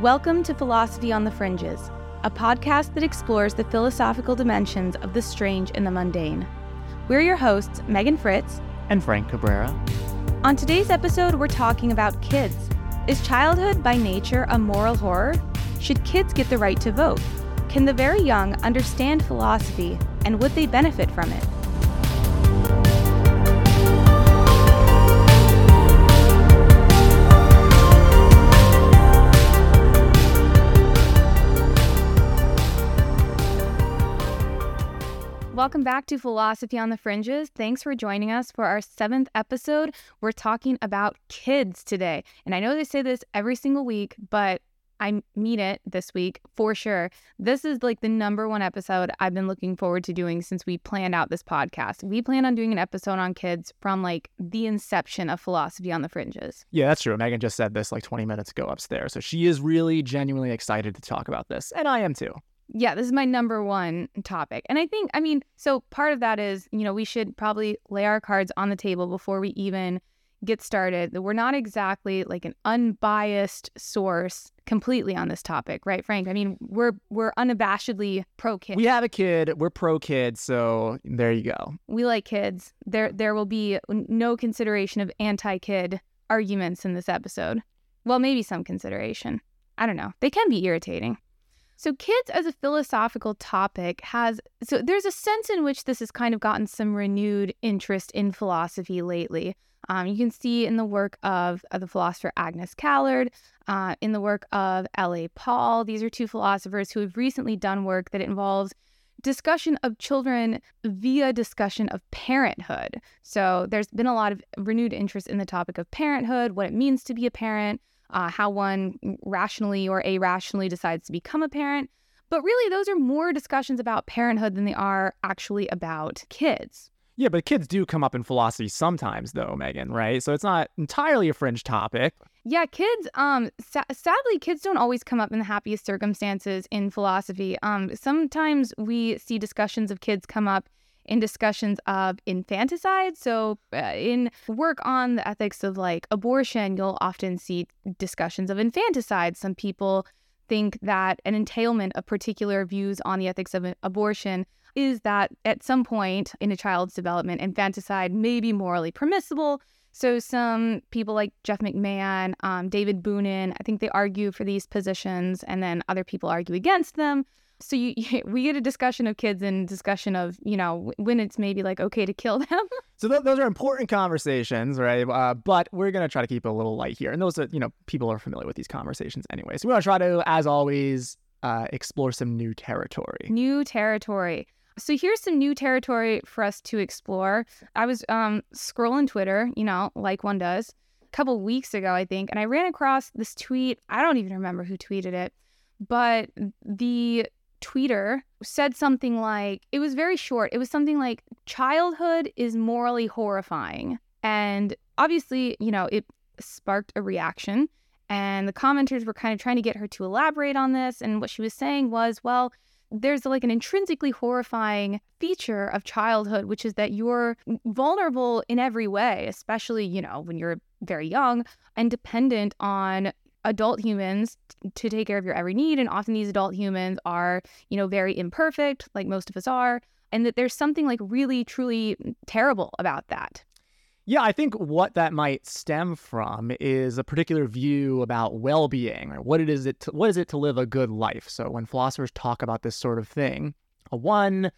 Welcome to Philosophy on the Fringes, a podcast that explores the philosophical dimensions of the strange and the mundane. We're your hosts, Megan Fritts and Frank Cabrera. On today's episode, we're talking about kids. Is childhood by nature a moral horror? Should kids get the right to vote? Can the very young understand philosophy, and would they benefit from it? Welcome back to Philosophy on the Fringes. Thanks for joining us for our seventh episode. We're talking about kids today. And I know they say this every single week, but I mean it this week for sure. This is like the number one episode I've been looking forward to doing since we planned out this podcast. We plan on doing an episode on kids from like the inception of philosophy on the fringes. Yeah, that's true. Megan just said this like 20 minutes ago upstairs. So she is really genuinely excited to talk about this. And I am too yeah, this is my number one topic. And I think, I mean, so part of that is, you know, we should probably lay our cards on the table before we even get started. That we're not exactly like an unbiased source completely on this topic, right, Frank? I mean, we're we're unabashedly pro kid. We have a kid. We're pro kid, so there you go. We like kids. There there will be no consideration of anti kid arguments in this episode. Well, maybe some consideration. I don't know. They can be irritating. So, kids as a philosophical topic has, so there's a sense in which this has kind of gotten some renewed interest in philosophy lately. Um, you can see in the work of, of the philosopher Agnes Callard, uh, in the work of L.A. Paul. These are two philosophers who have recently done work that involves discussion of children via discussion of parenthood. So there's been a lot of renewed interest in the topic of parenthood, what it means to be a parent, uh, how one rationally or irrationally decides to become a parent. But really, those are more discussions about parenthood than they are actually about kids. Yeah, but kids do come up in philosophy sometimes, though, Megan, right? So it's not entirely a fringe topic. Yeah, kids. Um, sa- sadly, kids don't always come up in the happiest circumstances in philosophy. Um, sometimes we see discussions of kids come up in discussions of infanticide. So, uh, in work on the ethics of like abortion, you'll often see discussions of infanticide. Some people think that an entailment of particular views on the ethics of abortion is that at some point in a child's development, infanticide may be morally permissible. So some people like Jeff McMahon, um, David Boonin, I think they argue for these positions, and then other people argue against them. So you, we get a discussion of kids and discussion of you know when it's maybe like okay to kill them. so th- those are important conversations, right? Uh, but we're gonna try to keep it a little light here, and those are you know people are familiar with these conversations anyway. So we want to try to, as always, uh, explore some new territory. New territory. So here's some new territory for us to explore. I was um, scrolling Twitter, you know, like one does, a couple weeks ago, I think, and I ran across this tweet. I don't even remember who tweeted it, but the tweeter said something like, it was very short. It was something like, childhood is morally horrifying. And obviously, you know, it sparked a reaction. And the commenters were kind of trying to get her to elaborate on this. And what she was saying was, well, there's like an intrinsically horrifying feature of childhood, which is that you're vulnerable in every way, especially, you know, when you're very young and dependent on adult humans to take care of your every need. And often these adult humans are, you know, very imperfect, like most of us are. And that there's something like really, truly terrible about that. Yeah, I think what that might stem from is a particular view about well-being, or what it is it to, what is it to live a good life. So when philosophers talk about this sort of thing, one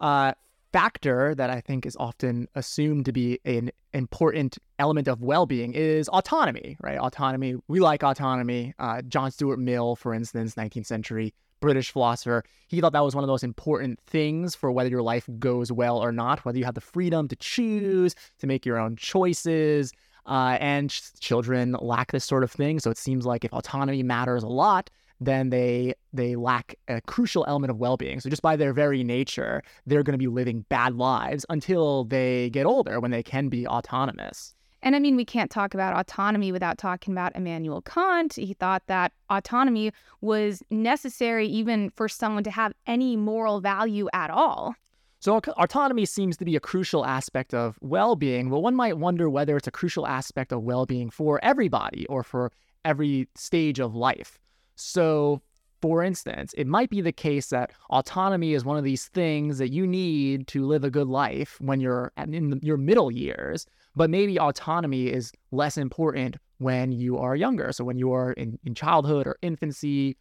uh, factor that I think is often assumed to be an important element of well being is autonomy, right? Autonomy. We like autonomy. Uh, John Stuart Mill, for instance, 19th century British philosopher, he thought that was one of the most important things for whether your life goes well or not, whether you have the freedom to choose, to make your own choices. Uh, and ch- children lack this sort of thing. So it seems like if autonomy matters a lot, then they they lack a crucial element of well-being. So just by their very nature, they're going to be living bad lives until they get older when they can be autonomous. And I mean, we can't talk about autonomy without talking about Immanuel Kant. He thought that autonomy was necessary even for someone to have any moral value at all. So, autonomy seems to be a crucial aspect of well being. Well, one might wonder whether it's a crucial aspect of well being for everybody or for every stage of life. So, for instance, it might be the case that autonomy is one of these things that you need to live a good life when you're in the, your middle years, but maybe autonomy is less important when you are younger. So, when you are in, in childhood or infancy,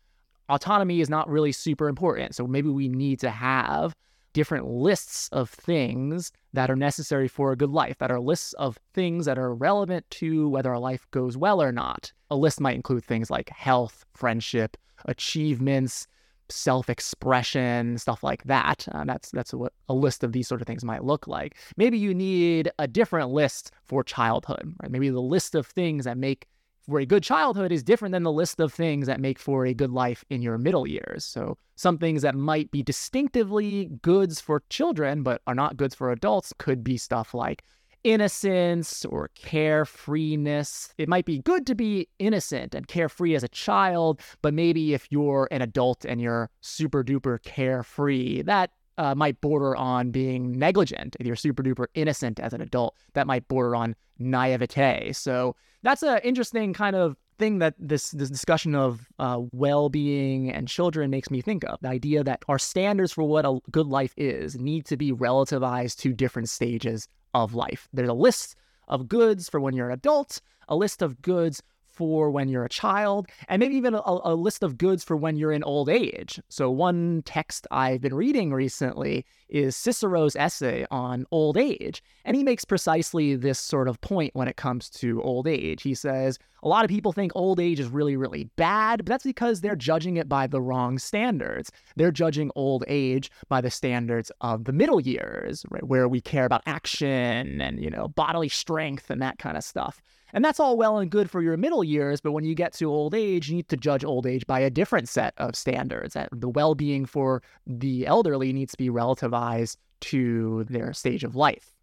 autonomy is not really super important. So, maybe we need to have different lists of things that are necessary for a good life, that are lists of things that are relevant to whether our life goes well or not. A list might include things like health, friendship, achievements, self-expression, stuff like that. Uh, that's that's what a list of these sort of things might look like. Maybe you need a different list for childhood, right? Maybe the list of things that make for a good childhood is different than the list of things that make for a good life in your middle years. So, some things that might be distinctively goods for children but are not goods for adults could be stuff like innocence or carefreeness. It might be good to be innocent and carefree as a child, but maybe if you're an adult and you're super duper carefree, that uh, might border on being negligent. If you're super duper innocent as an adult, that might border on naivete. So that's an interesting kind of thing that this this discussion of uh, well-being and children makes me think of the idea that our standards for what a good life is need to be relativized to different stages of life there's a list of goods for when you're an adult a list of goods for when you're a child, and maybe even a, a, list of goods for when you're in old age. So, one text I've been reading recently is Cicero's essay on old age. And he makes precisely this sort of point when it comes to old age. He says, a lot of people think old age is really, really bad, but that's because they're judging it by the wrong standards. They're judging old age by the standards of the middle years, right, where we care about action and, you know, bodily strength and that kind of stuff. And that's all well and good for your middle years, but when you get to old age, you need to judge old age by a different set of standards. The well being for the elderly needs to be relativized to their stage of life.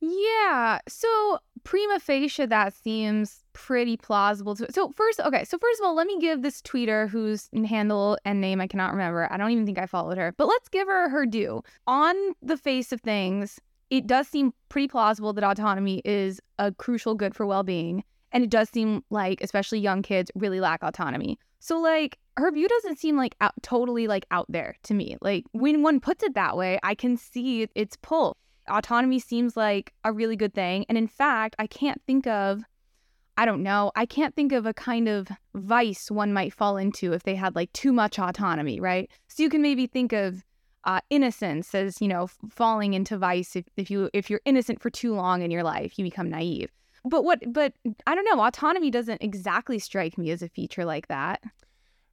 Yeah. So prima facie, that seems pretty plausible. To, so first, okay. So first of all, let me give this tweeter whose handle and name I cannot remember. I don't even think I followed her, but let's give her her due. On the face of things, it does seem pretty plausible that autonomy is a crucial good for well-being and it does seem like especially young kids really lack autonomy. So like her view doesn't seem like out, totally like out there to me. Like when one puts it that way i can see its pull. Autonomy seems like a really good thing and in fact i can't think of i don't know i can't think of a kind of vice one might fall into if they had like too much autonomy right? So you can maybe think of uh, innocence as you know falling into vice if, if you if you're innocent for too long in your life you become naive but what but i don't know autonomy doesn't exactly strike me as a feature like that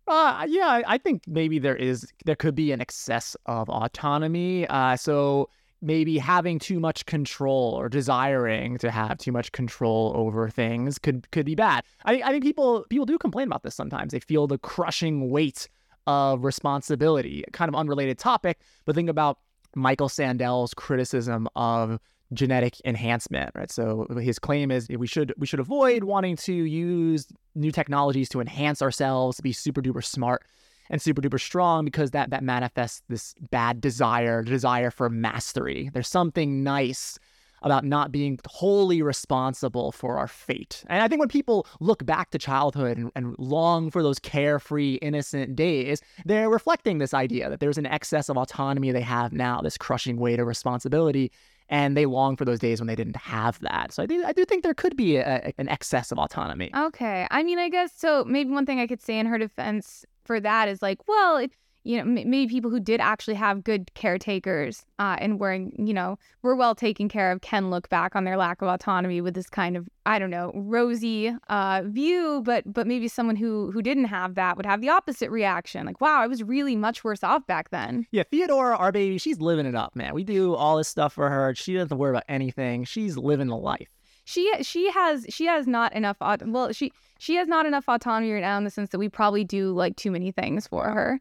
uh, yeah, I think maybe there is there could be an excess of autonomy. Uh, so maybe having too much control or desiring to have too much control over things could could be bad. I I think people people do complain about this sometimes. They feel the crushing weight of responsibility. Kind of unrelated topic, but think about Michael Sandel's criticism of genetic enhancement, right? So his claim is we should we should avoid wanting to use new technologies to enhance ourselves, to be super duper smart and super duper strong because that that manifests this bad desire, desire for mastery. There's something nice about not being wholly responsible for our fate. And I think when people look back to childhood and, and, long for those carefree, innocent days, they're reflecting this idea that there's an excess of autonomy they have now, this crushing weight of responsibility. And they long for those days when they didn't have that. So I do, I do think there could be a, a, an excess of autonomy. Okay. I mean, I guess so. Maybe one thing I could say in her defense for that is like, well, it, you know, maybe people who did actually have good caretakers uh, and were, you know, were well taken care of can look back on their lack of autonomy with this kind of, I don't know, rosy uh, view. But but maybe someone who who didn't have that would have the opposite reaction, like, wow, I was really much worse off back then. Yeah, Theodora, our baby, she's living it up, man. We do all this stuff for her. She doesn't worry about anything. She's living the life she she has she has not enough well she she has not enough autonomy right now in the sense that we probably do like too many things for her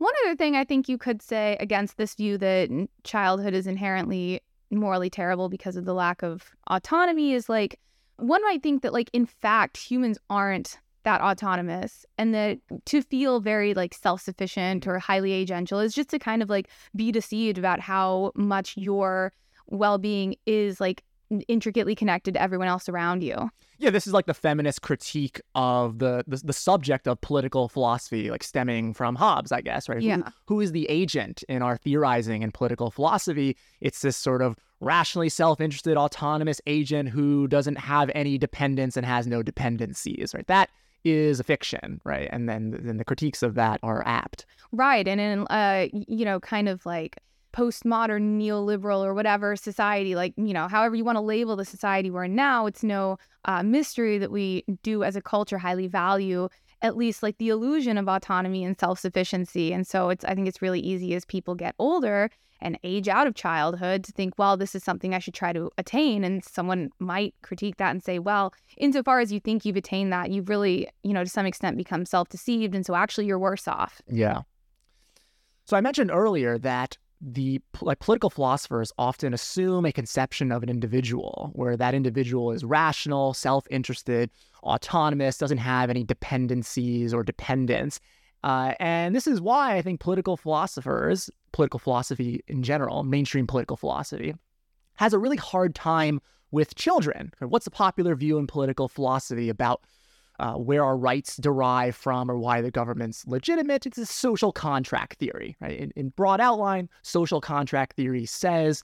one other thing I think you could say against this view that childhood is inherently morally terrible because of the lack of autonomy is like one might think that like in fact humans aren't that autonomous and that to feel very like self-sufficient or highly agential is just to kind of like be deceived about how much your well-being is like intricately connected to everyone else around you. Yeah, this is like the feminist critique of the the, the subject of political philosophy, like stemming from Hobbes, I guess, right? Yeah. Who, who is the agent in our theorizing in political philosophy? It's this sort of rationally self-interested autonomous agent who doesn't have any dependence and has no dependencies, right? That is a fiction, right? And then then the critiques of that are apt. Right. And in uh you know, kind of like postmodern neoliberal or whatever society like you know however you want to label the society we're in now it's no uh, mystery that we do as a culture highly value at least like the illusion of autonomy and self-sufficiency. And so it's i think it's really easy as people get older and age out of childhood to think well this is something i should try to attain. And someone might critique that and say well insofar as you think you've attained that you've really you know to some extent become self-deceived and so actually you're worse off. Yeah. So I mentioned earlier that the like political philosophers often assume a conception of an individual where that individual is rational, self-interested, autonomous, doesn't have any dependencies or dependence. Uh, and this is why I think political philosophers, political philosophy in general, mainstream political philosophy, has a really hard time with children. What's the popular view in political philosophy about uh, where our rights derive from or why the government's legitimate. It's a social contract theory, right? In, in broad outline, social contract theory says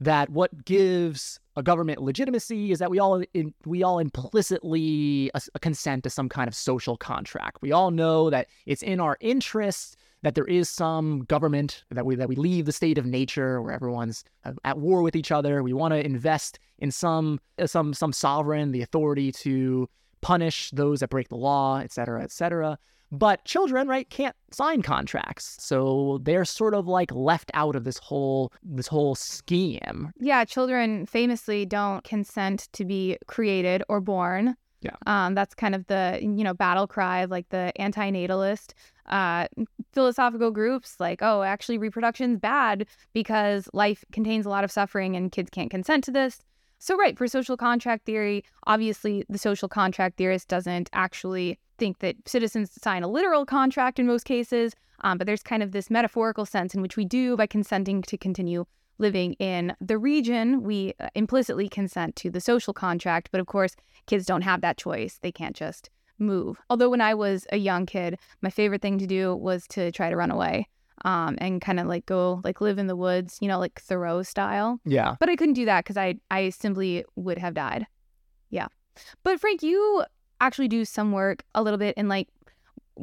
that what gives a government legitimacy is that we all in, we all implicitly a, a consent to some kind of social contract. We all know that it's in our interest that there is some government that we that we leave the state of nature where everyone's at war with each other. We want to invest in some some some sovereign, the authority to punish those that break the law, et cetera, et cetera. But children, right, can't sign contracts. So they're sort of like left out of this whole this whole scheme. Yeah, children famously don't consent to be created or born. Yeah. Um, that's kind of the you know battle cry of like the anti-natalist uh, philosophical groups like oh actually reproduction's bad because life contains a lot of suffering and kids can't consent to this so, right, for social contract theory, obviously the social contract theorist doesn't actually think that citizens sign a literal contract in most cases, um, but there's kind of this metaphorical sense in which we do by consenting to continue living in the region. We uh, implicitly consent to the social contract, but of course, kids don't have that choice. They can't just move. Although, when I was a young kid, my favorite thing to do was to try to run away um, and kind of like go like live in the woods, you know, like Thoreau style. Yeah. But I couldn't do that because I I simply would have died. Yeah. But Frank, you actually do some work a little bit in like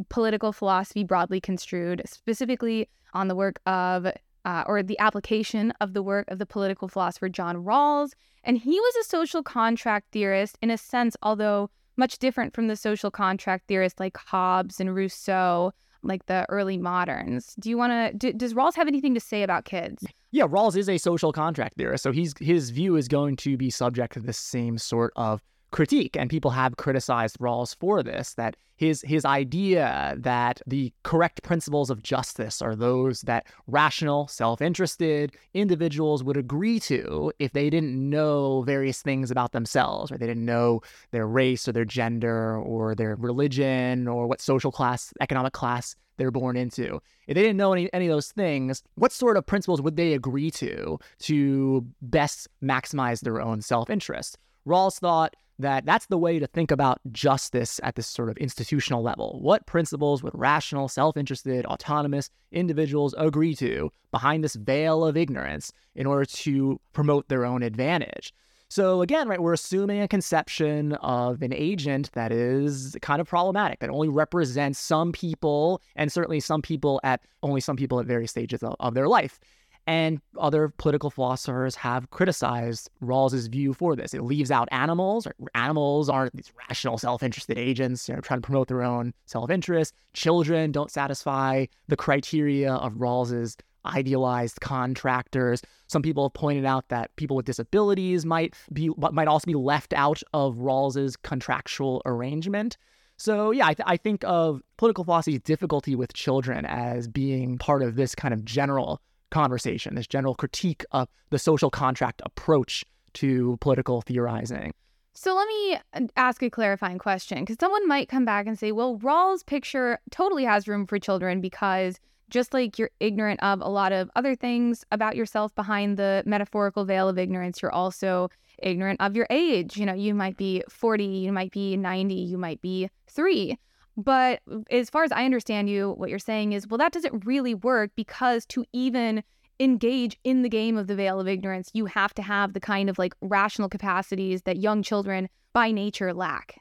political philosophy broadly construed, specifically on the work of uh, or the application of the work of the political philosopher John Rawls. And he was a social contract theorist in a sense, although much different from the social contract theorists like Hobbes and Rousseau like the early moderns. Do you want to? Does Rawls have anything to say about kids? Yeah, Rawls is a social contract theorist, so he's his view is going to be subject to the same sort of critique, and people have criticized Rawls for this. That his his idea that the correct principles of justice are those that rational, self-interested individuals would agree to if they didn't know various things about themselves, or They didn't know their race or their gender or their religion or what social class, economic class they're born into. If they didn't know any, any of those things, what sort of principles would they agree to to best maximize their own self-interest? Rawls thought that that's the way to think about justice at this sort of institutional level. What principles would rational, self interested, autonomous individuals agree to behind this veil of ignorance in order to promote their own advantage? So again, right, we're assuming a conception of an agent that is kind of problematic, that only represents some people, and certainly some people at only some people at various stages of, of their life. And other political philosophers have criticized Rawls's view for this. It leaves out animals. Animals aren't these rational, self-interested agents, you know, trying to promote their own self-interest. Children don't satisfy the criteria of Rawls's idealized contractors. Some people have pointed out that people with disabilities might be might also be left out of Rawls's contractual arrangement. So yeah, I, th- I think of political philosophy's difficulty with children as being part of this kind of general conversation, this general critique of the social contract approach to political theorizing. So let me uh, ask a clarifying question because someone might come back and say, well, Rawls' picture totally has room for children because just like you're ignorant of a lot of other things about yourself behind the metaphorical veil of ignorance, you're also ignorant of your age. You know, you might be 40, you might be 90, you might be three. But as far as I understand you, what you're saying is, well, that doesn't really work because to even engage in the game of the veil of ignorance, you have to have the kind of like rational capacities that young children by nature lack.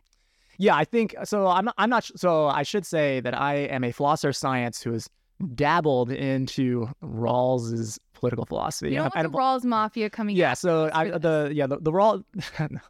Yeah, I think so. I'm not, I'm not. So I should say that I am a philosopher of science who has dabbled into Rawls's political philosophy. You don't want the Rawls mafia coming. Yeah. So I, the yeah the the Rawls.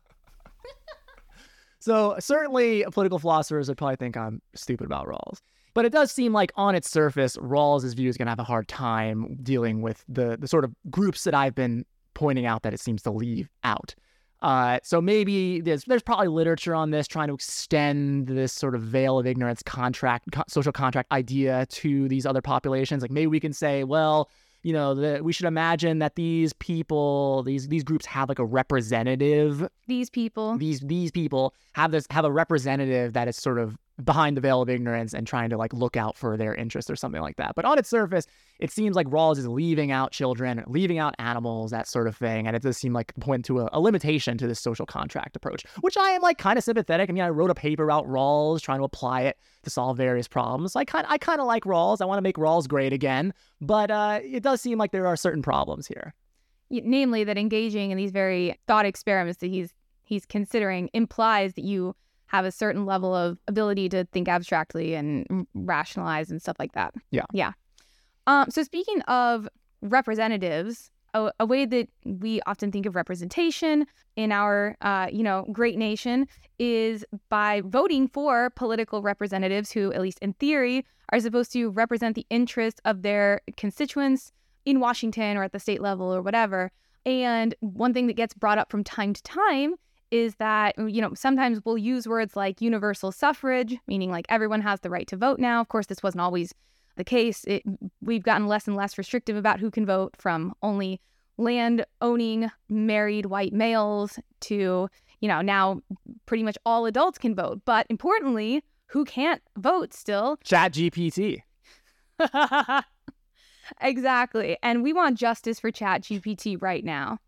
so certainly political philosophers would probably think I'm stupid about Rawls. But it does seem like on its surface, Rawls' view is going to have a hard time dealing with the, the sort of groups that I've been pointing out that it seems to leave out. Uh, so maybe there's there's probably literature on this trying to extend this sort of veil of ignorance contract co- social contract idea to these other populations. Like maybe we can say, well, you know, the, we should imagine that these people, these these groups have like a representative. These people, these these people have this have a representative that is sort of behind the veil of ignorance and trying to like look out for their interests or something like that. But on its surface, it seems like Rawls is leaving out children, leaving out animals, that sort of thing. And it does seem like point to a, a limitation to this social contract approach, which I am like kind of sympathetic. I mean, I wrote a paper about Rawls, trying to apply it to solve various problems. I kind I kind of like Rawls. I want to make Rawls great again, but uh, it does seem like there are certain problems here. Namely, that engaging in these very thought experiments that he's he's considering implies that you have a certain level of ability to think abstractly and rationalize and stuff like that. Yeah. Yeah. Um, so speaking of representatives, a, a, way that we often think of representation in our, uh, you know, great nation is by voting for political representatives who, at least in theory, are supposed to represent the interests of their constituents in Washington or at the state level or whatever. And one thing that gets brought up from time to time is that, you know, sometimes we'll use words like universal suffrage, meaning like everyone has the right to vote now. Of course, this wasn't always the case. It, we've gotten less and less restrictive about who can vote from only land owning married white males to, you know, now pretty much all adults can vote. But importantly, who can't vote still? Chat GPT. exactly. And we want justice for Chat GPT right now.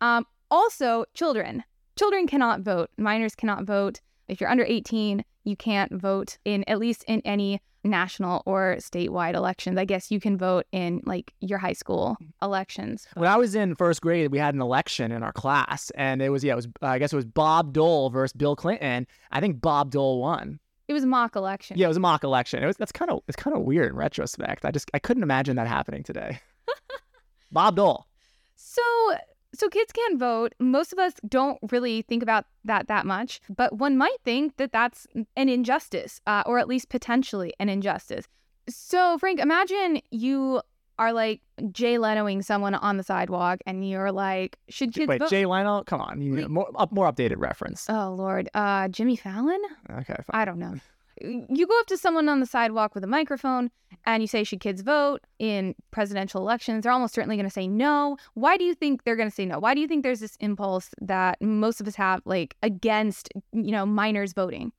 Um, also, children. Children cannot vote. Minors cannot vote. If you're under 18, you can't vote in at least in any national or statewide elections. I guess you can vote in like your high school elections. When I was in first grade, we had an election in our class, and it was yeah, it was uh, I guess it was Bob Dole versus Bill Clinton. I think Bob Dole won. It was a mock election. Yeah, it was a mock election. It was that's kind of it's kind of weird in retrospect. I just I couldn't imagine that happening today. Bob Dole. So so kids can vote. Most of us don't really think about that that much, but one might think that that's an injustice, uh, or at least potentially an injustice. So, Frank, imagine you are like Jay Lenoing someone on the sidewalk, and you're like, "Should kids wait?" Vote? Jay Leno, come on, you Wait. more up, more updated reference. Oh Lord, uh, Jimmy Fallon. Okay, fine. I don't know you go up to someone on the sidewalk with a microphone and you say, Should kids vote in presidential elections? They're almost certainly going to say no. Why do you think they're going to say no? Why do you think there's this impulse that most of us have, like, against, you know, minors voting?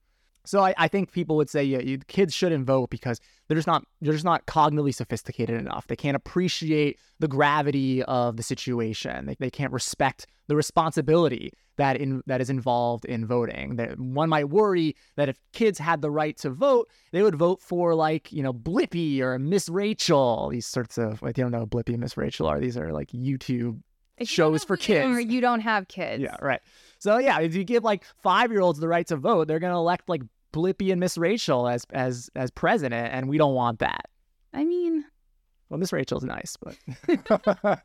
So I, I think people would say, yeah, you, kids shouldn't vote because they're just not they're just not cognitively sophisticated enough. They can't appreciate the gravity of the situation. They, they can't respect the responsibility that in that is involved in voting. That one might worry that if kids had the right to vote, they would vote for like you know Blippi or Miss Rachel. These sorts of I don't know Blippi and Miss Rachel are. These are like YouTube shows for kids. Or you don't have kids. Yeah, right. So yeah, if you give like five year olds the right to vote, they're gonna elect like Blippi and Miss Rachel as as as president, and we don't want that. I mean, well, Miss Rachel's nice, but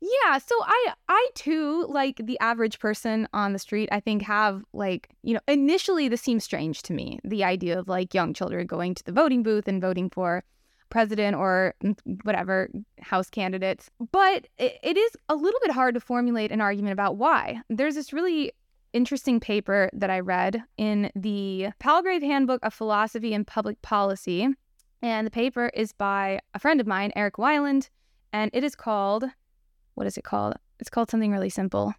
yeah. So I I too like the average person on the street. I think have like you know initially this seems strange to me the idea of like young children going to the voting booth and voting for president or whatever house candidates. But it, it is a little bit hard to formulate an argument about why. There's this really interesting paper that I read in the Palgrave Handbook of Philosophy and Public Policy. And the paper is by a friend of mine, Eric Wiland, and it is called, what is it called? It's called something really simple.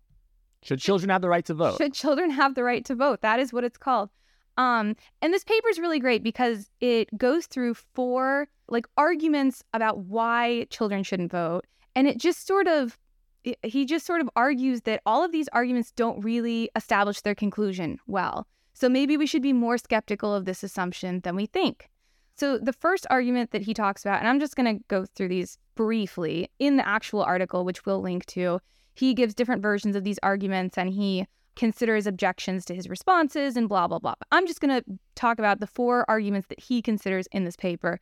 Should children have the right to vote? Should children have the right to vote? That is what it's called. Um, and this paper is really great because it goes through four like arguments about why children shouldn't vote, and it just sort of he just sort of argues that all of these arguments don't really establish their conclusion well. So maybe we should be more skeptical of this assumption than we think. So, the first argument that he talks about, and I'm just going to go through these briefly in the actual article, which we'll link to, he gives different versions of these arguments and he considers objections to his responses and blah, blah, blah. I'm just going to talk about the four arguments that he considers in this paper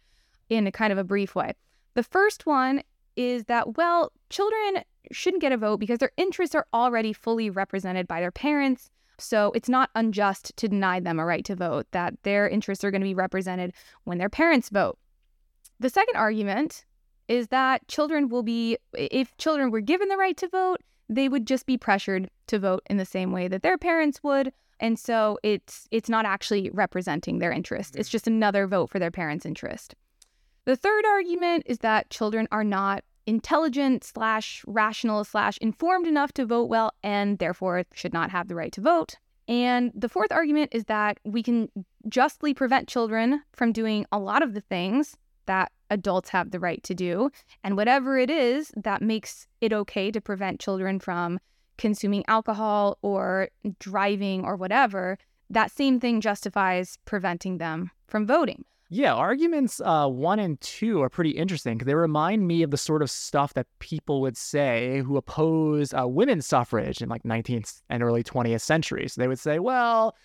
in a kind of a brief way. The first one is that, well, children shouldn't get a vote because their interests are already fully represented by their parents. So it's not unjust to deny them a right to vote, that their interests are going to be represented when their parents vote. The second argument is that children will be, if children were given the right to vote, they would just be pressured to vote in the same way that their parents would. And so it's it's not actually representing their interest. It's mm-hmm. just another vote for their parents' interest. The third argument is that children are not intelligent slash rational slash informed enough to vote well and therefore should not have the right to vote. And the fourth argument is that we can justly prevent children from doing a lot of the things that adults have the right to do. And whatever it is that makes it okay to prevent children from consuming alcohol or driving or whatever, that same thing justifies preventing them from voting. Yeah, arguments uh, one and two are pretty interesting they remind me of the sort of stuff that people would say who oppose uh, women's suffrage in like 19th and early 20th centuries. So they would say, well,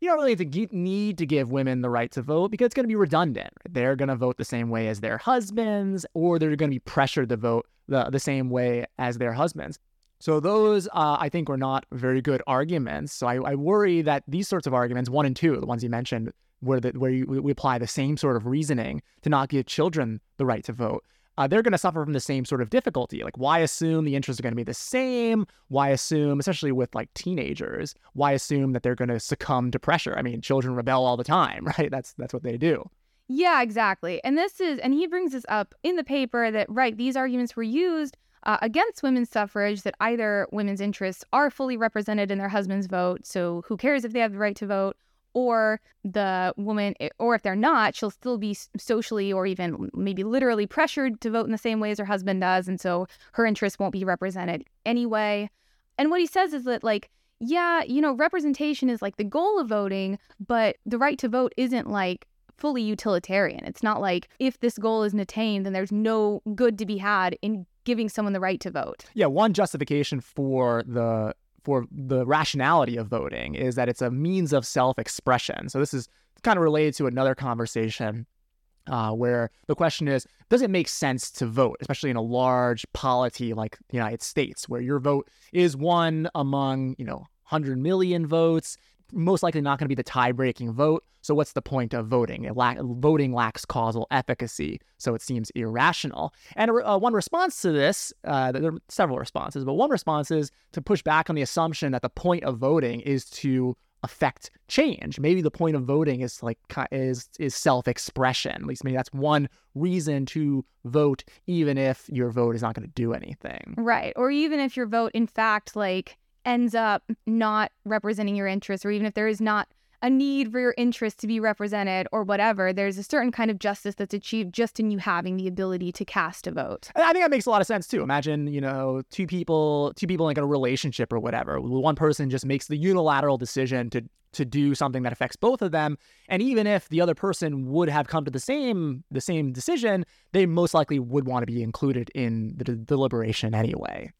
you don't really to need to give women the right to vote because it's going to be redundant. They're going to vote the same way as their husbands, or they're going to be pressured to vote the, the same way as their husbands. So those, uh, I think, were not very good arguments. So I, I, worry that these sorts of arguments, one and two, the ones you mentioned, where the, where you, we apply the same sort of reasoning to not give children the right to vote, uh, they're going to suffer from the same sort of difficulty. Like, why assume the interests are going to be the same? Why assume, especially with like teenagers, why assume that they're going to succumb to pressure? I mean, children rebel all the time, right? That's that's what they do. Yeah, exactly. And this is, and he brings this up in the paper that right, these arguments were used uh, against women's suffrage. That either women's interests are fully represented in their husband's vote, so who cares if they have the right to vote, or the woman, eh, or if they're not, she'll still be socially or even maybe literally pressured to vote in the same way as her husband does. And so her interests won't be represented anyway. And what he says is that, like, yeah, you know, representation is like the goal of voting, but the right to vote isn't like fully utilitarian. It's not like if this goal isn't attained, then there's no good to be had in giving someone the right to vote. Yeah, one justification for the for the rationality of voting is that it's a means of self-expression. So this is kind of related to another conversation uh, where the question is, does it make sense to vote, especially in a large polity like the United States, where your vote is one among, you know, 100 million votes? Most likely not going to be the tie-breaking vote. So what's the point of voting? La- voting lacks causal efficacy, so it seems irrational. And uh, one response to this, uh, there are several responses, but one response is to push back on the assumption that the point of voting is to affect change. Maybe the point of voting is like is is self-expression. At least maybe that's one reason to vote, even if your vote is not going to do anything. Right, or even if your vote, in fact, like ends up not representing your interests, or even if there is not a need for your interests to be represented or whatever, there's a certain kind of justice that's achieved just in you having the ability to cast a vote. I think that makes a lot of sense too. Imagine, you know, two people, two people in like a relationship or whatever. One person just makes the unilateral decision to to do something that affects both of them, and even if the other person would have come to the same the same decision, they most likely would want to be included in the de- deliberation anyway.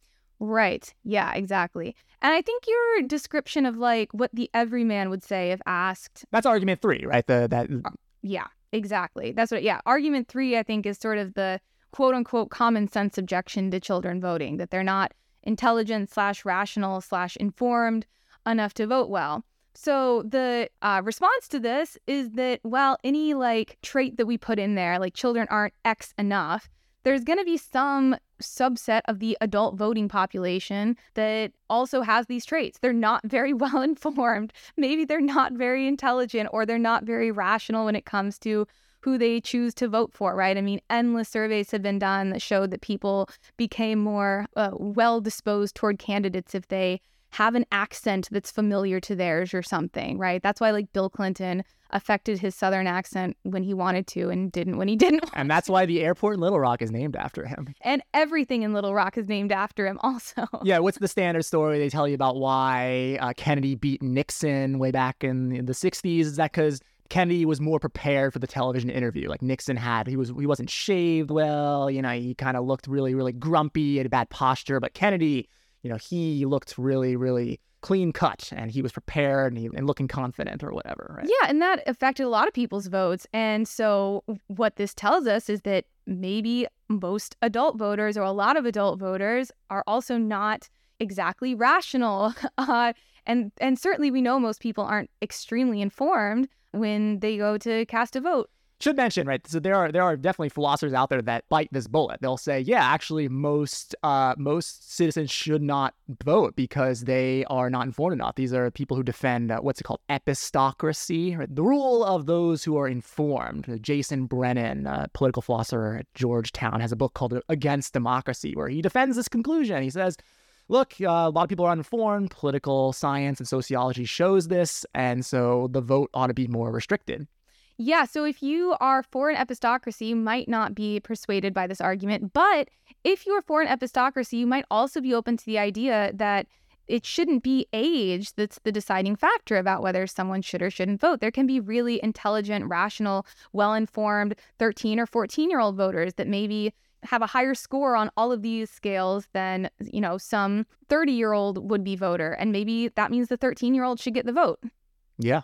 Right. Yeah, exactly. And I think your description of like what the everyman would say if asked. That's argument three, right? The that. Uh, yeah, exactly. That's what. Yeah, argument three, I think, is sort of the quote unquote common sense objection to children voting that they're not intelligent slash rational slash informed enough to vote well. So the uh, response to this is that well, any like trait that we put in there, like children aren't X enough, there's going to be some subset of the adult voting population that also has these traits. They're not very well informed. Maybe they're not very intelligent or they're not very rational when it comes to who they choose to vote for, right? I mean, endless surveys have been done that showed that people became more uh, well disposed toward candidates if they have an accent that's familiar to theirs or something, right? That's why like Bill Clinton affected his southern accent when he wanted to and didn't when he didn't. And that's why the airport in Little Rock is named after him. And everything in Little Rock is named after him also. Yeah, what's the standard story they tell you about why uh, Kennedy beat Nixon way back in, in the 60s? Is that because Kennedy was more prepared for the television interview. Like Nixon had, he was he wasn't shaved well. You know, he kind of looked really really grumpy, had bad posture. But Kennedy, you know, he looked really really clean cut and he was prepared and, he, and looking confident or whatever. Right? Yeah, and that affected a lot of people's votes. And so what this tells us is that maybe most adult voters or a lot of adult voters are also not exactly rational. Uh, and and certainly we know most people aren't extremely informed when they go to cast a vote. Should mention, right? So there are there are definitely philosophers out there that bite this bullet. They'll say, yeah, actually, most uh, most citizens should not vote because they are not informed enough. These are people who defend uh, what's it called epistocracy, right? the rule of those who are informed. Jason Brennan, political philosopher at Georgetown, has a book called Against Democracy, where he defends this conclusion. He says look, uh, a lot of people are uninformed. Political science and sociology shows this, and so the vote ought to be more restricted. Yeah, so if you are for an epistocracy, you might not be persuaded by this argument. But if you're for an epistocracy, you might also be open to the idea that it shouldn't be age that's the deciding factor about whether someone should or shouldn't vote. There can be really intelligent, rational, well informed 13 or 14 year old voters that maybe have a higher score on all of these scales than, you know, some 30 year old would be voter. And maybe that means the 13 year old should get the vote. Yeah.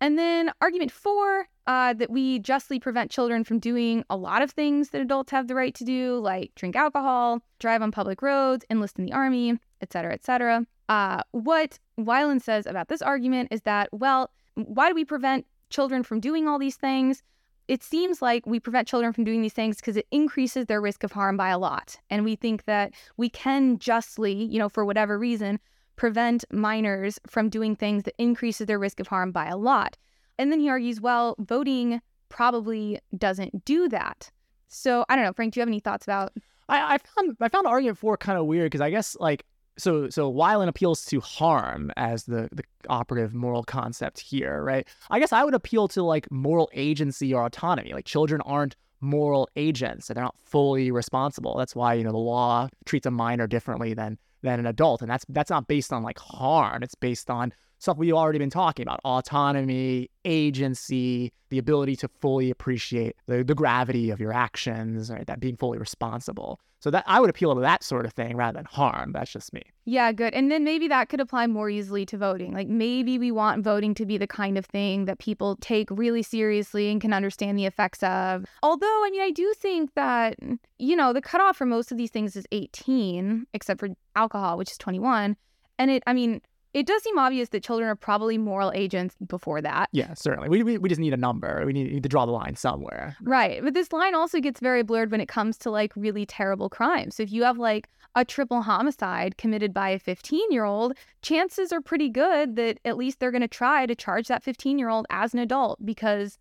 And then argument four uh, that we justly prevent children from doing a lot of things that adults have the right to do, like drink alcohol, drive on public roads, enlist in the army, etc., etc. Uh, what Wiland says about this argument is that, well, why do we prevent children from doing all these things? it seems like we prevent children from doing these things because it increases their risk of harm by a lot. And we think that we can justly, you know, for whatever reason, prevent minors from doing things that increases their risk of harm by a lot. And then he argues, well, voting probably doesn't do that. So I don't know, Frank, do you have any thoughts about I, I found I found argument four kind of weird because I guess like so so Wiland appeals to harm as the the operative moral concept here, right? I guess I would appeal to like moral agency or autonomy. Like children aren't moral agents and they're not fully responsible. That's why, you know, the law treats a minor differently than than an adult. And that's that's not based on like harm. It's based on stuff we've already been talking about autonomy, agency, the ability to fully appreciate the, the gravity of your actions, right? That being fully responsible. So that I would appeal to that sort of thing rather than harm. That's just me. Yeah, good. And then maybe that could apply more easily to voting. Like maybe we want voting to be the kind of thing that people take really seriously and can understand the effects of. Although, I mean, I do think that, you know, the cutoff for most of these things is 18, except for alcohol, which is 21. And it, I mean, it does seem obvious that children are probably moral agents before that. Yeah, certainly. We, we, we just need a number. We need, need to draw the line somewhere. Right. But this line also gets very blurred when it comes to like really terrible crimes. So if you have like a triple homicide committed by a 15 year old, chances are pretty good that at least they're going to try to charge that 15 year old as an adult because,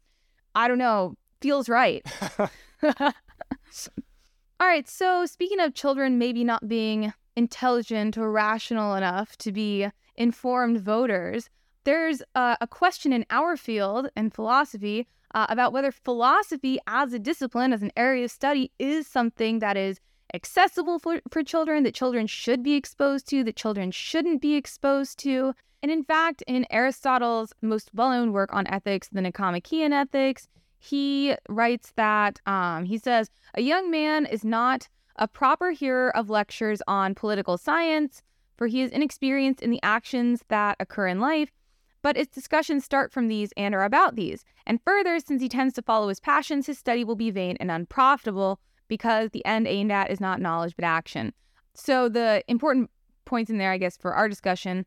I don't know, feels right. All right. So speaking of children maybe not being intelligent or rational enough to be informed voters. There's a, a question in our field and philosophy uh, about whether philosophy as a discipline, as an area of study, is something that is accessible for, for children, that children should be exposed to, that children shouldn't be exposed to. And in fact, in Aristotle's most well known work on ethics, the Nicomachean Ethics, he writes that um, he says, A young man is not a proper hearer of lectures on political science, for he is inexperienced in the actions that occur in life, but its discussions start from these and are about these. And further, since he tends to follow his passions, his study will be vain and unprofitable because the end aimed at is not knowledge but action. So, the important points in there, I guess, for our discussion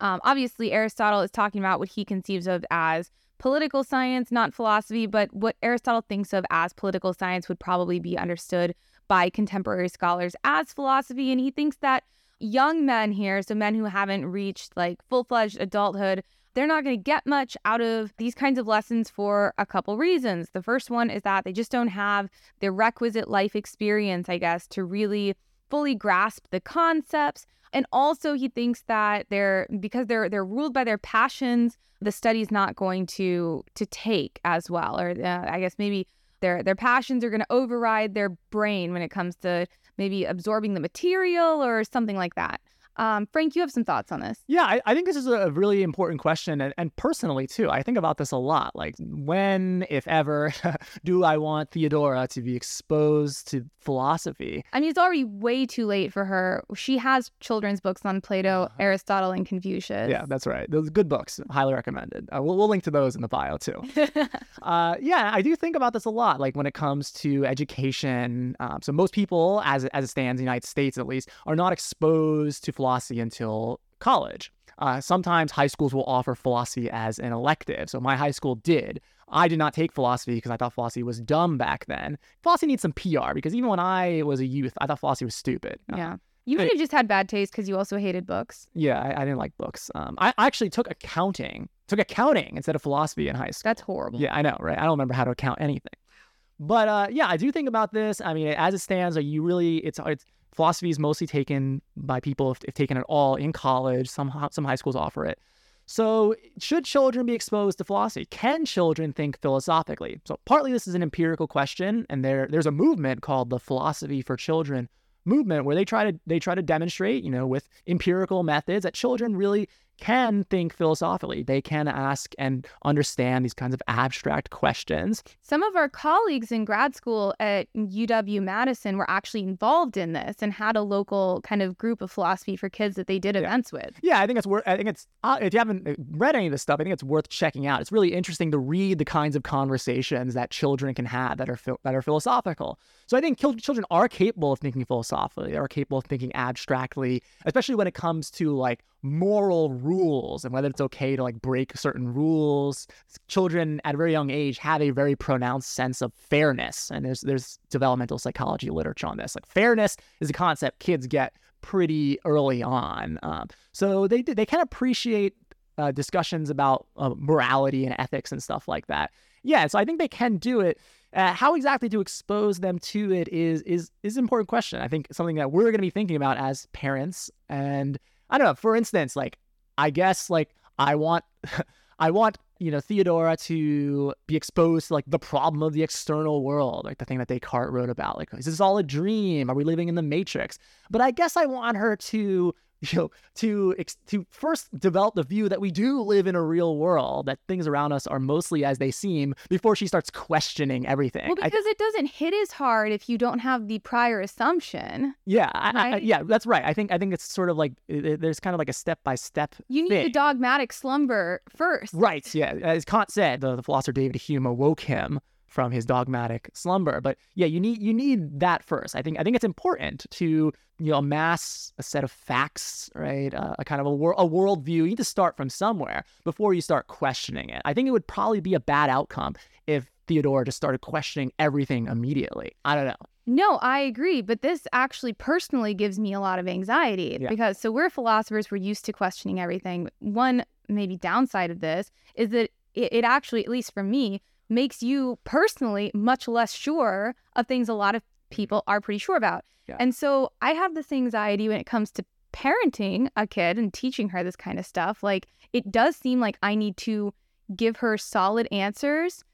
um, obviously, Aristotle is talking about what he conceives of as political science, not philosophy, but what Aristotle thinks of as political science would probably be understood by contemporary scholars as philosophy. And he thinks that young men here, so men who haven't reached like full fledged adulthood, they're not going to get much out of these kinds of lessons for a couple reasons. The first one is that they just don't have the requisite life experience, I guess, to really fully grasp the concepts. And also he thinks that they're because they're they're ruled by their passions, the study's not going to to take as well or uh, I guess maybe their their passions are going to override their brain when it comes to maybe absorbing the material or something like that. Um, Frank, you have some thoughts on this. Yeah, I, I, think this is a really important question. And, and personally, too, I think about this a lot. Like, when, if ever, do I want Theodora to be exposed to philosophy? I mean, it's already way too late for her. She has children's books on Plato, uh-huh. Aristotle, and Confucius. Yeah, that's right. Those good books, highly recommended. Uh, we'll, we'll link to those in the bio, too. uh, yeah, I do think about this a lot, like when it comes to education. Um, so, most people, as, as it stands in the United States at least, are not exposed to philosophy philosophy until college. Uh, sometimes high schools will offer philosophy as an elective. So my high school did. I did not take philosophy because I thought philosophy was dumb back then. Philosophy needs some PR because even when I was a youth, I thought philosophy was stupid. Uh, yeah. You might have just had bad taste because you also hated books. Yeah, I, I didn't like books. Um, I, I actually took accounting, took accounting instead of philosophy in high school. That's horrible. Yeah, I know, right? I don't remember how to account anything. But uh, yeah, I do think about this. I mean, as it stands, are you really? It's it's Philosophy is mostly taken by people, if, if taken at all, in college. Some, some high schools offer it. So, should children be exposed to philosophy? Can children think philosophically? So, partly this is an empirical question, and there there's a movement called the Philosophy for Children movement where they try to they try to demonstrate, you know, with empirical methods that children really can think philosophically. They can ask and understand these kinds of abstract questions. Some of our colleagues in grad school at UW Madison were actually involved in this and had a local kind of group of philosophy for kids that they did yeah. events with. Yeah, I think it's worth. I think it's uh, if you haven't uh, read any of this stuff, I think it's worth checking out. It's really interesting to read the kinds of conversations that children can have that are that are philosophical. So I think children are capable of thinking philosophically. They are capable of thinking abstractly, especially when it comes to like moral rules and whether it's okay to like break certain rules. Children at a very young age have a very pronounced sense of fairness, and there's there's developmental psychology literature on this. Like fairness is a concept kids get pretty early on, um, so they they can appreciate uh, discussions about uh, morality and ethics and stuff like that. Yeah, so I think they can do it. Uh, how exactly to expose them to it is is is an important question. I think something that we're going to be thinking about as parents and I don't know. For instance, like I guess like I want I want you know Theodora to be exposed to like the problem of the external world, like the thing that Descartes wrote about. Like, is this all a dream? Are we living in the matrix? But I guess I want her to you know, to to first develop the view that we do live in a real world, that things around us are mostly as they seem, before she starts questioning everything. Well, because I, it doesn't hit as hard if you don't have the prior assumption. Yeah, right? I, I, yeah, that's right. I think I think it's sort of like it, there's kind of like a step by step. You need thing. the dogmatic slumber first. Right. Yeah, as Kant said, the, the philosopher David Hume awoke him from his dogmatic slumber. But yeah, you need you need that first. I think I think it's important to you know amass a set of facts, right? Uh, a kind of a, wor- a worldview. You need to start from somewhere before you start questioning it. I think it would probably be a bad outcome if Theodora just started questioning everything immediately. I don't know. No, I agree. But this actually personally gives me a lot of anxiety yeah. because so we're philosophers, we're used to questioning everything. One maybe downside of this is that it, it actually, at least for me, makes you personally much less sure of things a lot of people are pretty sure about. Yeah. And so I have this anxiety when it comes to parenting a kid and teaching her this kind of stuff. Like it does seem like I need to give her solid answers.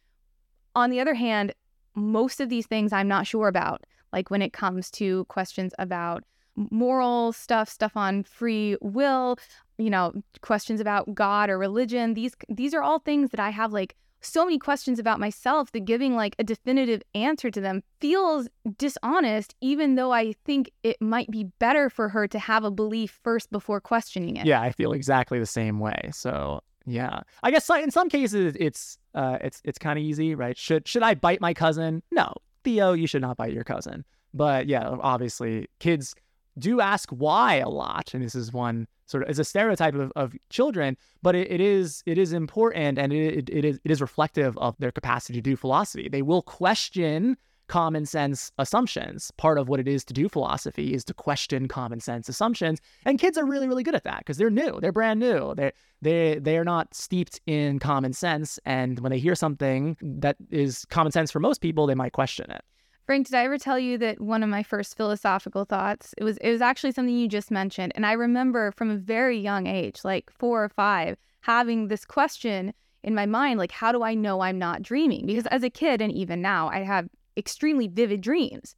On the other hand, most of these things I'm not sure about. Like when it comes to questions about moral stuff, stuff on free will, you know, questions about God or religion. These these are all things that I have like so many questions about myself that giving like a definitive answer to them feels dishonest, even though I think it might be better for her to have a belief first before questioning it. Yeah, I feel exactly the same way. So yeah, I guess in some cases it's uh, it's it's kind of easy, right? Should should I bite my cousin? No, Theo, you should not bite your cousin. But yeah, obviously, kids do ask why a lot, and this is one sort of is a stereotype of, of children, but it, it is it is important and it, it is it is reflective of their capacity to do philosophy. They will question common sense assumptions. Part of what it is to do philosophy is to question common sense assumptions, and kids are really really good at that because they're new, they're brand new, they they they are not steeped in common sense, and when they hear something that is common sense for most people, they might question it. Frank, did I ever tell you that one of my first philosophical thoughts it was it was actually something you just mentioned, and I remember from a very young age, like four or five, having this question in my mind, like, how do I know I'm not dreaming? Because as a kid and even now, I have extremely vivid dreams,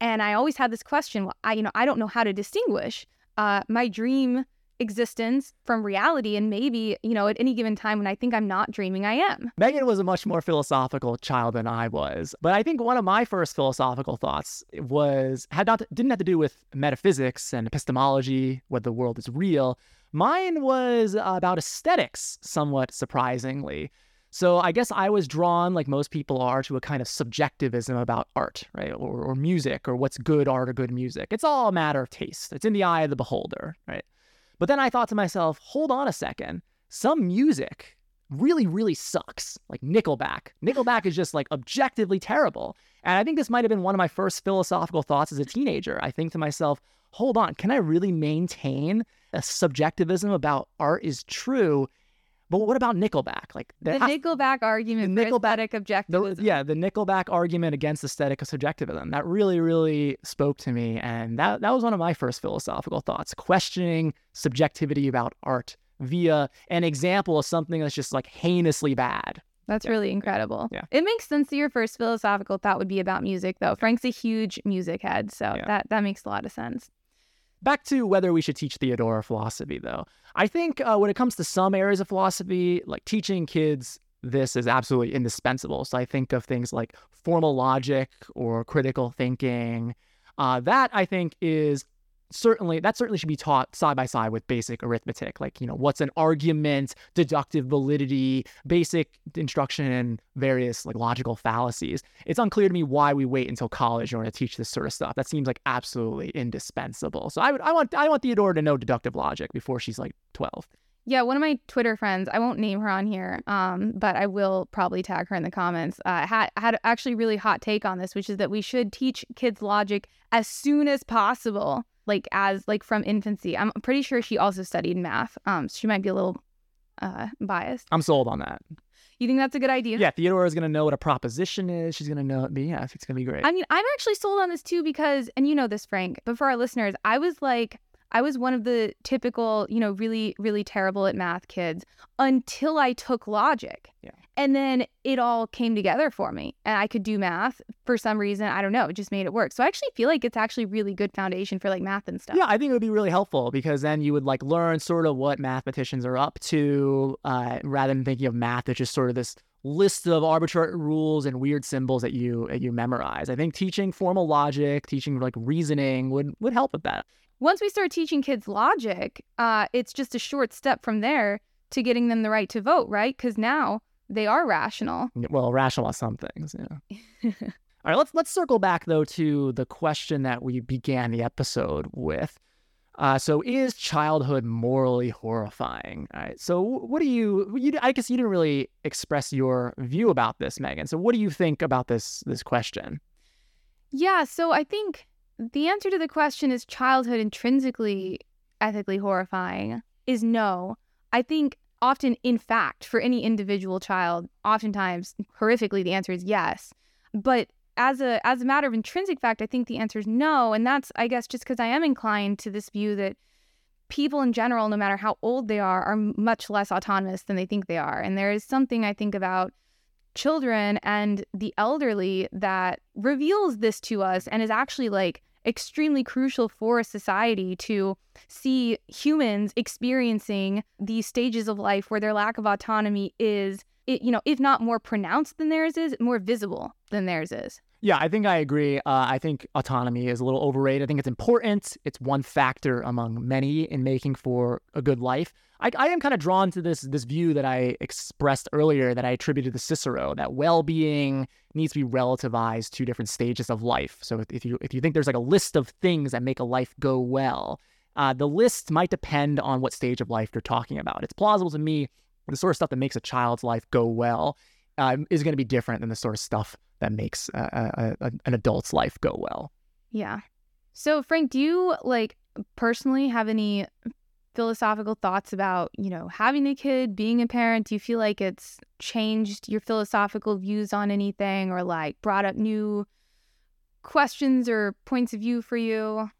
and I always had this question. Well, I you know I don't know how to distinguish uh, my dream existence from reality. And maybe, you know, at any given time when I think I'm not dreaming, I am. Megan was a much more philosophical child than I was. But I think one of my first philosophical thoughts was had not didn't have to do with metaphysics and epistemology, whether the world is real. Mine was about aesthetics, somewhat surprisingly. So I guess I was drawn, like most people are, to a kind of subjectivism about art, right? Or, or music, or what's good art or good music. It's all a matter of taste. It's in the eye of the beholder, right? But then I thought to myself, hold on a second. Some music really, really sucks. Like Nickelback. Nickelback is just like objectively terrible. And I think this might have been one of my first philosophical thoughts as a teenager. I think to myself, hold on, can I really maintain a subjectivism about art is true but what about Nickelback? Like the, the Nickelback argument, the Nickelback aesthetic objectivism. The, yeah, the Nickelback argument against aesthetic subjectivism. That really, really spoke to me, and that that was one of my first philosophical thoughts: questioning subjectivity about art via an example of something that's just like heinously bad. That's yeah. really incredible. Yeah. It makes sense that your first philosophical thought would be about music, though. Frank's a huge music head, so yeah. that that makes a lot of sense. Back to whether we should teach Theodora philosophy, though. I think uh, when it comes to some areas of philosophy, like teaching kids this is absolutely indispensable. So I think of things like formal logic or critical thinking. Uh, that I think is certainly that certainly should be taught side by side with basic arithmetic like you know what's an argument deductive validity basic instruction and various like logical fallacies. It's unclear to me why we wait until college in order to teach this sort of stuff. That seems like absolutely indispensable. So i would i want i want theodora to know deductive logic before she's like 12 yeah, one of my Twitter friends, I won't name her on here, um, but I will probably tag her in the comments, uh, had, had actually really hot take on this, which is that we should teach kids logic as soon as possible like as like from infancy. I'm pretty sure she also studied math. Um, so she might be a little uh biased. I'm sold on that. You think that's a good idea? Yeah, Theodora is gonna know what a proposition is. She's gonna know. It. Yeah, it's gonna be great. I mean, I'm actually sold on this too because, and you know this, Frank. But for our listeners, I was like, I was one of the typical, you know, really, really terrible at math kids until I took logic. Yeah. And then it all came together for me and I could do math for some reason. I don't know. It just made it work. So I actually feel like it's actually really good foundation for like math and stuff. Yeah, I think it would be really helpful because then you would like learn sort of what mathematicians are up to uh, rather than thinking of math as just sort of this list of arbitrary rules and weird symbols that you that you memorize. I think teaching formal logic, teaching like reasoning would would help with that. Once we start teaching kids logic, uh, it's just a short step from there to getting them the right to vote, right? Because now they are rational. Well, rational on some things, yeah. All right, let's let's circle back though to the question that we began the episode with. Uh, so, is childhood morally horrifying? All right. So, what do you, you? I guess you didn't really express your view about this, Megan. So, what do you think about this this question? Yeah. So, I think the answer to the question is childhood intrinsically ethically horrifying is no. I think often, in fact, for any individual child, oftentimes, horrifically, the answer is yes. But as a as a matter of intrinsic fact, I think the answer is no, and that's I guess just because I am inclined to this view that people in general, no matter how old they are, are much less autonomous than they think they are, and there is something I think about children and the elderly that reveals this to us and is actually like extremely crucial for a society to see humans experiencing these stages of life where their lack of autonomy is you know if not more pronounced than theirs is more visible than theirs is yeah, I think I agree. Uh, I think autonomy is a little overrated. I think it's important. It's one factor among many in making for a good life. I, I am kind of drawn to this this view that I expressed earlier that I attributed to Cicero that well-being needs to be relativized to different stages of life. So if you if you think there's like a list of things that make a life go well, uh, the list might depend on what stage of life you're talking about. It's plausible to me the sort of stuff that makes a child's life go well uh, is going to be different than the sort of stuff that makes a, a, an adult's life go well. Yeah. So, Frank, do you like personally have any philosophical thoughts about, you know, having a kid, being a parent? Do you feel like it's changed your philosophical views on anything or like brought up new questions or points of view for you?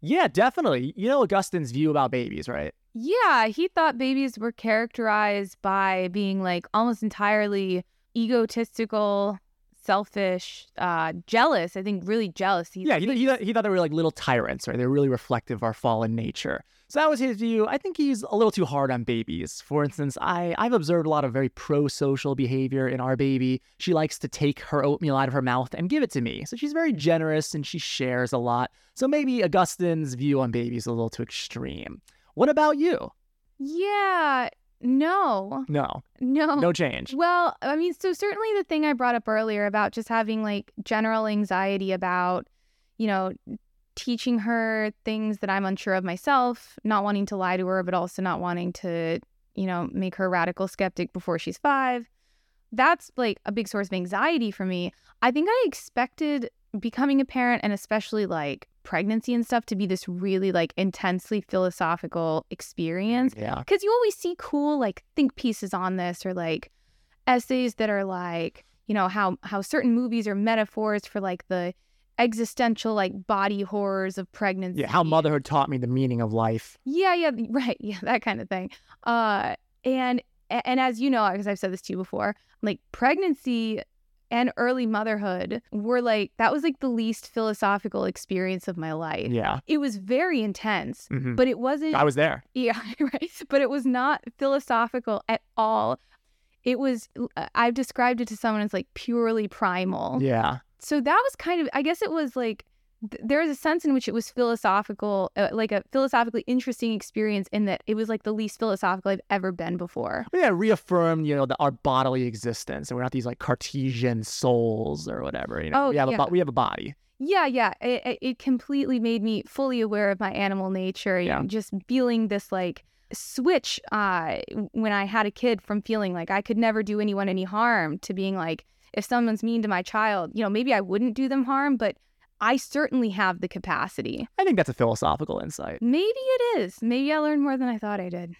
Yeah, definitely. You know Augustine's view about babies, right? Yeah, he thought babies were characterized by being like almost entirely egotistical, selfish, uh, jealous. I think really jealous. He, yeah, he, he, he thought they were like little tyrants, right? They're really reflective of our fallen nature. So that was his view. I think he's a little too hard on babies. For instance, I, I've observed a lot of very pro social behavior in our baby. She likes to take her oatmeal out of her mouth and give it to me. So she's very generous and she shares a lot. So maybe Augustine's view on babies is a little too extreme. What about you? Yeah, no. No. No. No change. Well, I mean, so certainly the thing I brought up earlier about just having like general anxiety about, you know, teaching her things that I'm unsure of myself, not wanting to lie to her, but also not wanting to, you know, make her a radical skeptic before she's five. That's like a big source of anxiety for me. I think I expected becoming a parent and especially like pregnancy and stuff to be this really like intensely philosophical experience. Yeah. Because you always see cool like think pieces on this or like essays that are like, you know, how how certain movies are metaphors for like the existential like body horrors of pregnancy. Yeah, how motherhood taught me the meaning of life. Yeah, yeah, right. Yeah, that kind of thing. Uh and and as you know, because I've said this to you before, like pregnancy and early motherhood were like that was like the least philosophical experience of my life. Yeah. It was very intense, mm-hmm. but it wasn't I was there. Yeah, right. But it was not philosophical at all. It was I've described it to someone as like purely primal. Yeah. So that was kind of I guess it was like there's a sense in which it was philosophical, uh, like a philosophically interesting experience in that it was like the least philosophical I've ever been before. Yeah, reaffirmed, you know, the, our bodily existence, and we're not these like Cartesian souls or whatever. You know, oh, we have yeah. a we have a body. Yeah, yeah. It, it completely made me fully aware of my animal nature. Yeah. Just feeling this like switch uh, when I had a kid from feeling like I could never do anyone any harm to being like, if someone's mean to my child, you know, maybe I wouldn't do them harm, but I certainly have the capacity. I think that's a philosophical insight. Maybe it is. Maybe I learned more than I thought I did.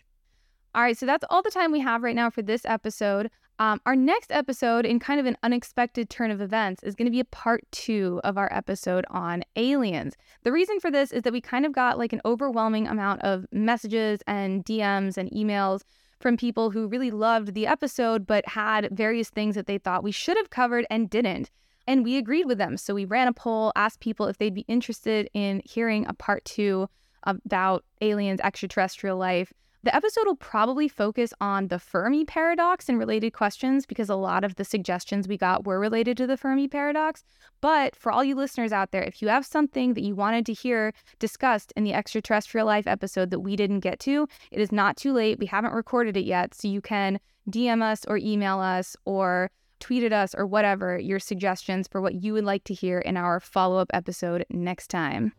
All right, so that's all the time we have right now for this episode. Um, our next episode, in kind of an unexpected turn of events, is going to be a part two of our episode on aliens. The reason for this is that we kind of got like an overwhelming amount of messages and DMs and emails from people who really loved the episode, but had various things that they thought we should have covered and didn't. And we agreed with them. So we ran a poll, asked people if they'd be interested in hearing a part two about aliens, extraterrestrial life. The episode will probably focus on the Fermi paradox and related questions because a lot of the suggestions we got were related to the Fermi paradox. But for all you listeners out there, if you have something that you wanted to hear discussed in the extraterrestrial life episode that we didn't get to, it is not too late. We haven't recorded it yet. So you can DM us or email us or tweet at us or whatever your suggestions for what you would like to hear in our follow up episode next time.